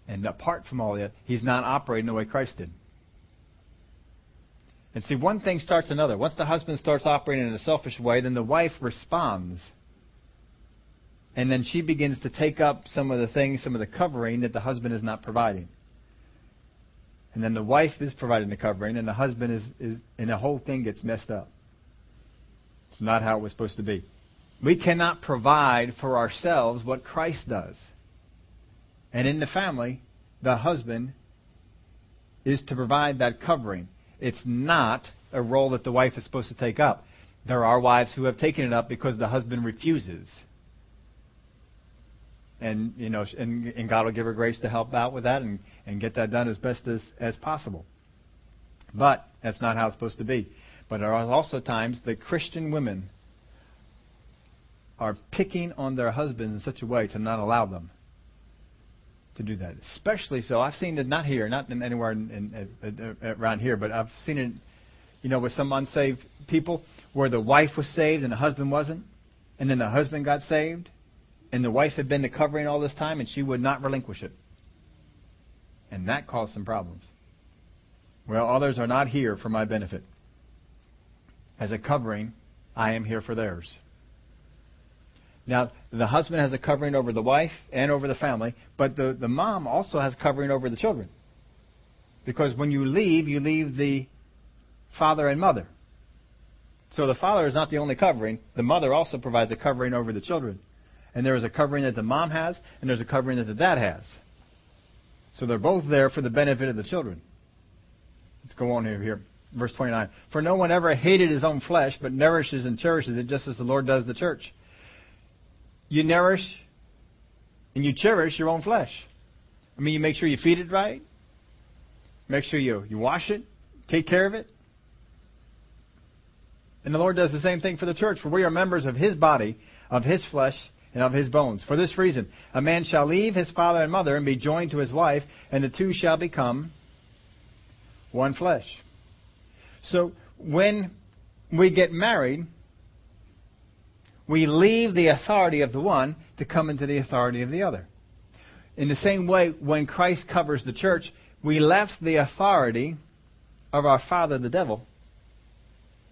and apart from all that, he's not operating the way Christ did. And see, one thing starts another. Once the husband starts operating in a selfish way, then the wife responds. And then she begins to take up some of the things, some of the covering that the husband is not providing. And then the wife is providing the covering, and the husband is, is and the whole thing gets messed up. It's not how it was supposed to be. We cannot provide for ourselves what Christ does. And in the family, the husband is to provide that covering. It's not a role that the wife is supposed to take up. There are wives who have taken it up because the husband refuses. And you know, and, and God will give her grace to help out with that and, and get that done as best as, as possible. But that's not how it's supposed to be. But there are also times that Christian women are picking on their husbands in such a way to not allow them to do that. Especially so, I've seen it not here, not anywhere in, in, in, around here, but I've seen it, you know, with some unsaved people where the wife was saved and the husband wasn't, and then the husband got saved, and the wife had been the covering all this time, and she would not relinquish it, and that caused some problems. Well, others are not here for my benefit. As a covering, I am here for theirs. Now, the husband has a covering over the wife and over the family, but the, the mom also has covering over the children. Because when you leave, you leave the father and mother. So the father is not the only covering. The mother also provides a covering over the children. And there is a covering that the mom has, and there's a covering that the dad has. So they're both there for the benefit of the children. Let's go on here. here. Verse 29. For no one ever hated his own flesh, but nourishes and cherishes it just as the Lord does the church. You nourish and you cherish your own flesh. I mean, you make sure you feed it right, make sure you, you wash it, take care of it. And the Lord does the same thing for the church, for we are members of His body, of His flesh, and of His bones. For this reason, a man shall leave his father and mother and be joined to his wife, and the two shall become one flesh. So when we get married, we leave the authority of the one to come into the authority of the other. In the same way, when Christ covers the church, we left the authority of our father, the devil,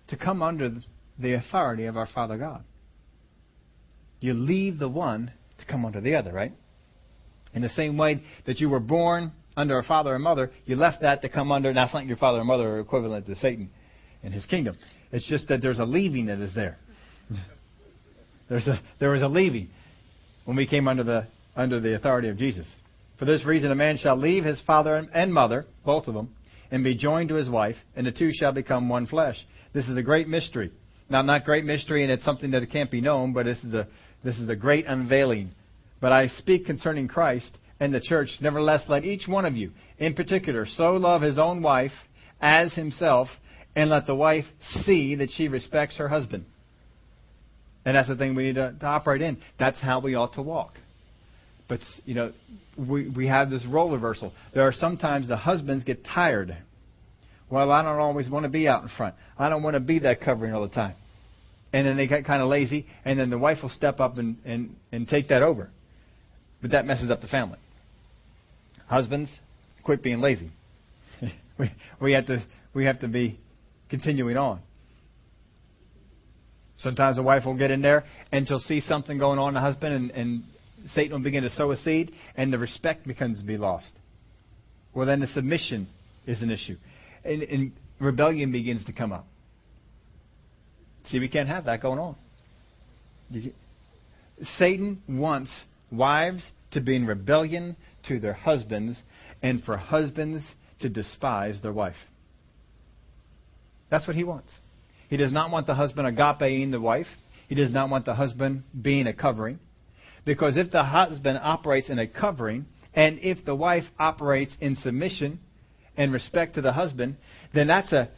to come under the authority of our Father God. You leave the one to come under the other, right? In the same way that you were born under a father and mother, you left that to come under. Now, it's not your father and mother are equivalent to Satan and his kingdom. It's just that there's a leaving that is there. There's a, there was a leaving when we came under the, under the authority of Jesus. For this reason, a man shall leave his father and mother, both of them, and be joined to his wife, and the two shall become one flesh. This is a great mystery. Now, not great mystery, and it's something that can't be known, but this is a this is a great unveiling. But I speak concerning Christ and the church. Nevertheless, let each one of you, in particular, so love his own wife as himself, and let the wife see that she respects her husband. And that's the thing we need to, to operate in. That's how we ought to walk. But you know, we we have this role reversal. There are sometimes the husbands get tired well, I don't always want to be out in front. I don't want to be that covering all the time. And then they get kind of lazy, and then the wife will step up and, and, and take that over. But that messes up the family. Husbands, quit being lazy. we, we, have to, we have to be continuing on. Sometimes the wife will get in there and she'll see something going on in the husband, and, and Satan will begin to sow a seed, and the respect becomes to be lost. Well, then the submission is an issue and, and rebellion begins to come up. See, we can't have that going on. Satan wants wives to be in rebellion to their husbands and for husbands to despise their wife. That's what he wants. He does not want the husband agapeing the wife. He does not want the husband being a covering. Because if the husband operates in a covering, and if the wife operates in submission, and respect to the husband, then that's a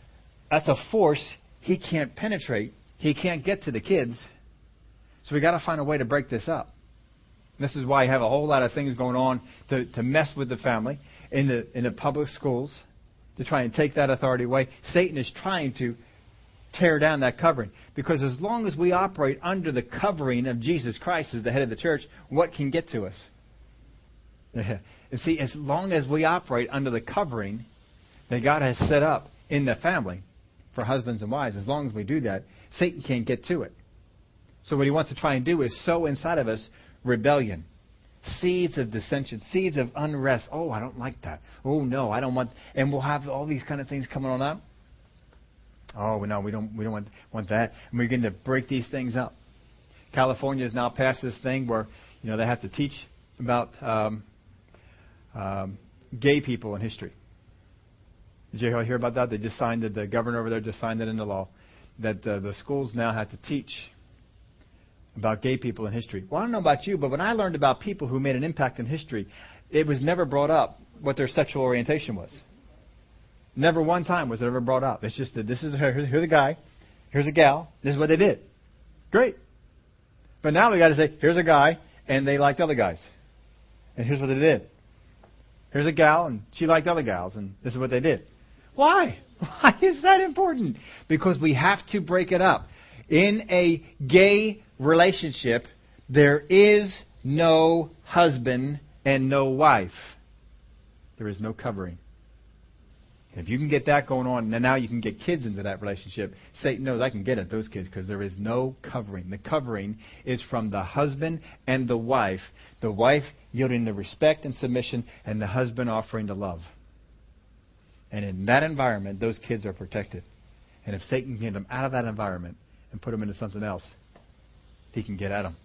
that's a force he can't penetrate. He can't get to the kids. So we've got to find a way to break this up. This is why you have a whole lot of things going on to, to mess with the family in the in the public schools to try and take that authority away. Satan is trying to tear down that covering because as long as we operate under the covering of Jesus Christ as the head of the church, what can get to us? And see, as long as we operate under the covering that God has set up in the family for husbands and wives, as long as we do that, Satan can't get to it. So what he wants to try and do is sow inside of us rebellion, seeds of dissension, seeds of unrest. Oh, I don't like that. Oh no, I don't want. And we'll have all these kind of things coming on up. Oh no, we don't. We don't want want that. And we're going to break these things up. California has now passed this thing where you know they have to teach about um, um, gay people in history. Did you hear about that? They just signed it. The governor over there just signed it into law that uh, the schools now have to teach about gay people in history. Well, I don't know about you, but when I learned about people who made an impact in history, it was never brought up what their sexual orientation was. Never one time was it ever brought up. It's just that this is here's a guy, here's a gal, this is what they did. Great. But now we got to say here's a guy and they liked other guys, and here's what they did. Here's a gal, and she liked other gals, and this is what they did. Why? Why is that important? Because we have to break it up. In a gay relationship, there is no husband and no wife. There is no covering. If you can get that going on, and now you can get kids into that relationship, Satan knows I can get at those kids because there is no covering. The covering is from the husband and the wife. The wife yielding the respect and submission, and the husband offering the love. And in that environment, those kids are protected. And if Satan can get them out of that environment and put them into something else, he can get at them.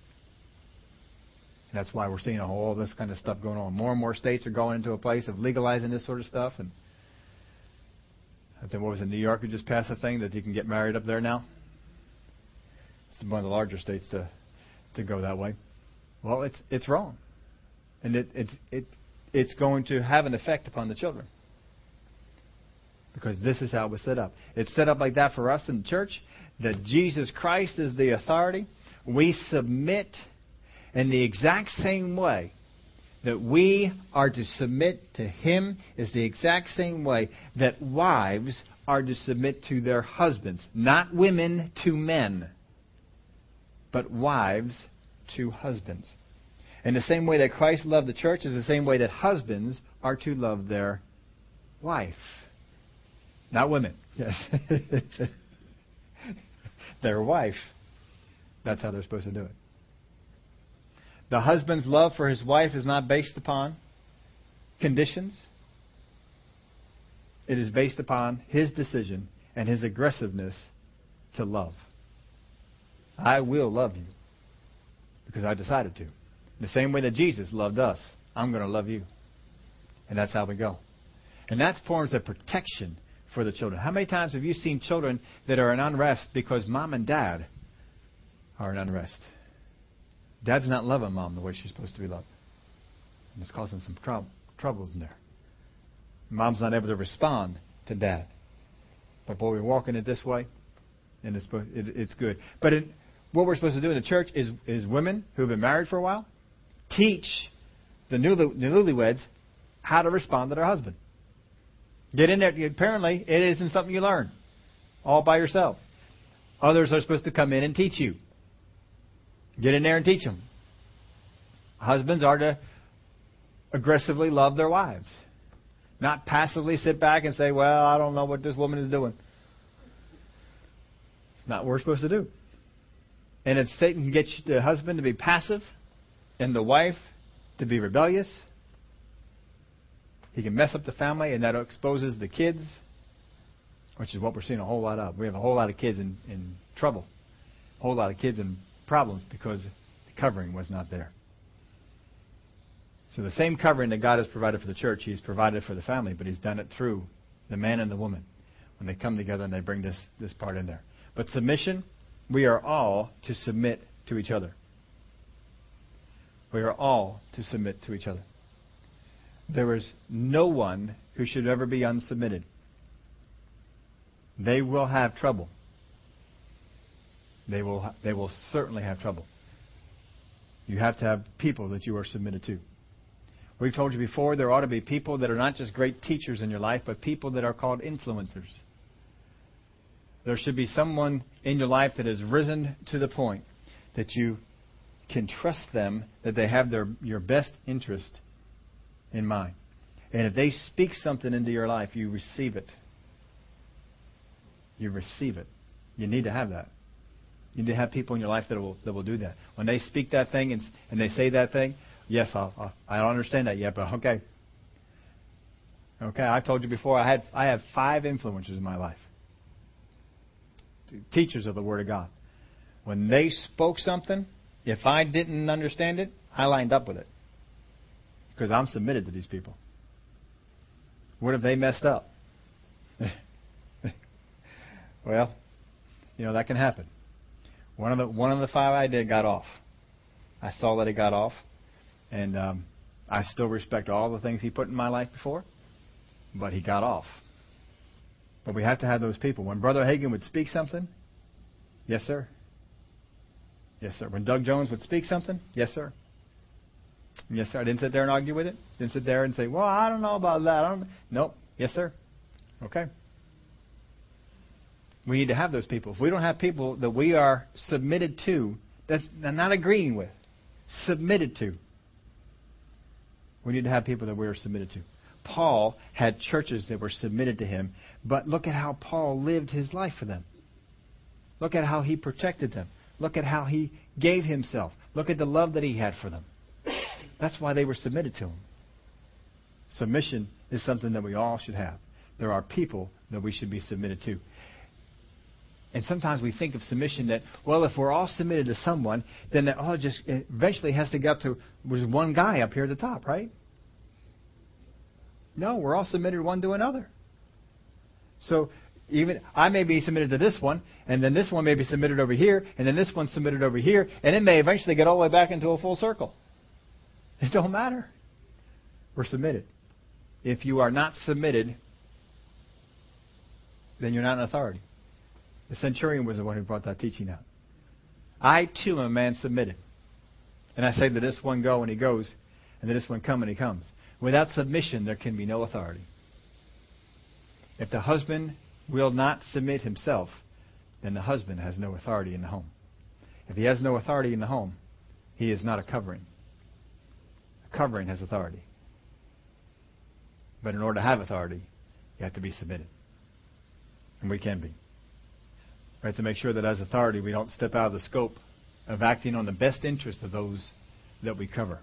That's why we're seeing all this kind of stuff going on. More and more states are going into a place of legalizing this sort of stuff. And I think what was it, New York who just passed a thing that you can get married up there now. It's one of the larger states to to go that way. Well, it's it's wrong, and it it it it's going to have an effect upon the children because this is how it was set up. It's set up like that for us in the church that Jesus Christ is the authority. We submit in the exact same way that we are to submit to Him is the exact same way that wives are to submit to their husbands. Not women to men, but wives to husbands. In the same way that Christ loved the church is the same way that husbands are to love their wife. Not women. Yes. their wife. That's how they're supposed to do it. The husband's love for his wife is not based upon conditions. It is based upon his decision and his aggressiveness to love. I will love you because I decided to. The same way that Jesus loved us, I'm going to love you. And that's how we go. And that forms a protection for the children. How many times have you seen children that are in unrest because mom and dad are in unrest? Dad's not loving mom the way she's supposed to be loved. And it's causing some trou- troubles in there. Mom's not able to respond to dad. But boy, we're walking it this way, and it's, it, it's good. But it, what we're supposed to do in the church is, is women who have been married for a while teach the, newly, newlyweds how to respond to their husband. Get in there. Apparently, it isn't something you learn all by yourself. Others are supposed to come in and teach you. Get in there and teach them. Husbands are to aggressively love their wives, not passively sit back and say, Well, I don't know what this woman is doing. It's not what we're supposed to do. And if Satan can get the husband to be passive and the wife to be rebellious, he can mess up the family, and that exposes the kids, which is what we're seeing a whole lot of. We have a whole lot of kids in, in trouble, a whole lot of kids in problems because the covering was not there. So the same covering that God has provided for the church, He's provided for the family, but He's done it through the man and the woman when they come together and they bring this, this part in there. But submission, we are all to submit to each other. We are all to submit to each other. There is no one who should ever be unsubmitted. They will have trouble they will, they will certainly have trouble. You have to have people that you are submitted to. We've told you before there ought to be people that are not just great teachers in your life, but people that are called influencers. There should be someone in your life that has risen to the point that you can trust them, that they have their, your best interest in mind. And if they speak something into your life, you receive it. You receive it. You need to have that. You need to have people in your life that will that will do that. When they speak that thing and and they say that thing, yes, I'll, I'll, don't understand that yet, but okay. Okay, I've told you before. I had I have five influencers in my life, teachers of the Word of God. When they spoke something, if I didn't understand it, I lined up with it because I'm submitted to these people. What if they messed up? well, you know that can happen. One of the one of the five I did got off. I saw that he got off, and um, I still respect all the things he put in my life before, but he got off. But we have to have those people. When Brother Hagin would speak something, yes, sir. Yes, sir. When Doug Jones would speak something, yes, sir. Yes, sir. I didn't sit there and argue with it. Didn't sit there and say, "Well, I don't know about that." I don't. Nope. Yes, sir. Okay. We need to have those people. If we don't have people that we are submitted to, that not agreeing with, submitted to, we need to have people that we are submitted to. Paul had churches that were submitted to him, but look at how Paul lived his life for them. Look at how he protected them. Look at how he gave himself. Look at the love that he had for them. That's why they were submitted to him. Submission is something that we all should have. There are people that we should be submitted to. And sometimes we think of submission that, well, if we're all submitted to someone, then that all just eventually has to get to was one guy up here at the top, right? No, we're all submitted one to another. So even I may be submitted to this one, and then this one may be submitted over here, and then this one's submitted over here, and it may eventually get all the way back into a full circle. It don't matter. We're submitted. If you are not submitted, then you're not an authority. The centurion was the one who brought that teaching out. I too am a man submitted. And I say to this one go and he goes, and to this one come and he comes. Without submission, there can be no authority. If the husband will not submit himself, then the husband has no authority in the home. If he has no authority in the home, he is not a covering. A covering has authority. But in order to have authority, you have to be submitted. And we can be. Have to make sure that as authority, we don't step out of the scope of acting on the best interest of those that we cover.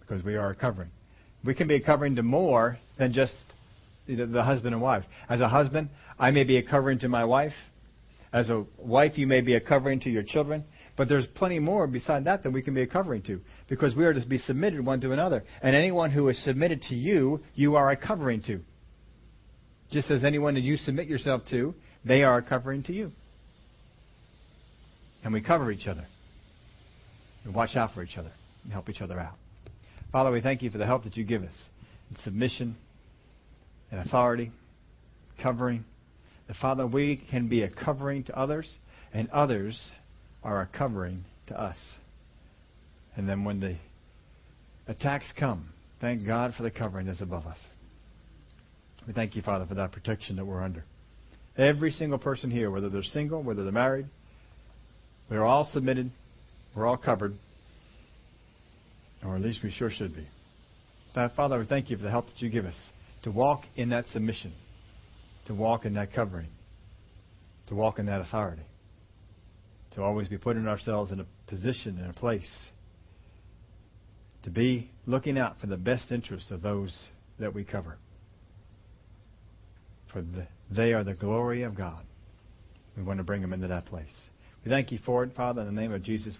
Because we are a covering. We can be a covering to more than just the husband and wife. As a husband, I may be a covering to my wife. As a wife, you may be a covering to your children. But there's plenty more beside that that we can be a covering to. Because we are to be submitted one to another. And anyone who is submitted to you, you are a covering to. Just as anyone that you submit yourself to, they are a covering to you. And we cover each other. We watch out for each other and help each other out. Father, we thank you for the help that you give us in submission and authority, covering. That, Father, we can be a covering to others, and others are a covering to us. And then when the attacks come, thank God for the covering that's above us. We thank you, Father, for that protection that we're under. Every single person here, whether they're single, whether they're married, we're all submitted, we're all covered, or at least we sure should be. Father, we thank you for the help that you give us to walk in that submission, to walk in that covering, to walk in that authority, to always be putting ourselves in a position, in a place, to be looking out for the best interests of those that we cover. For the, they are the glory of God. We want to bring them into that place. We thank you for it, Father, in the name of Jesus.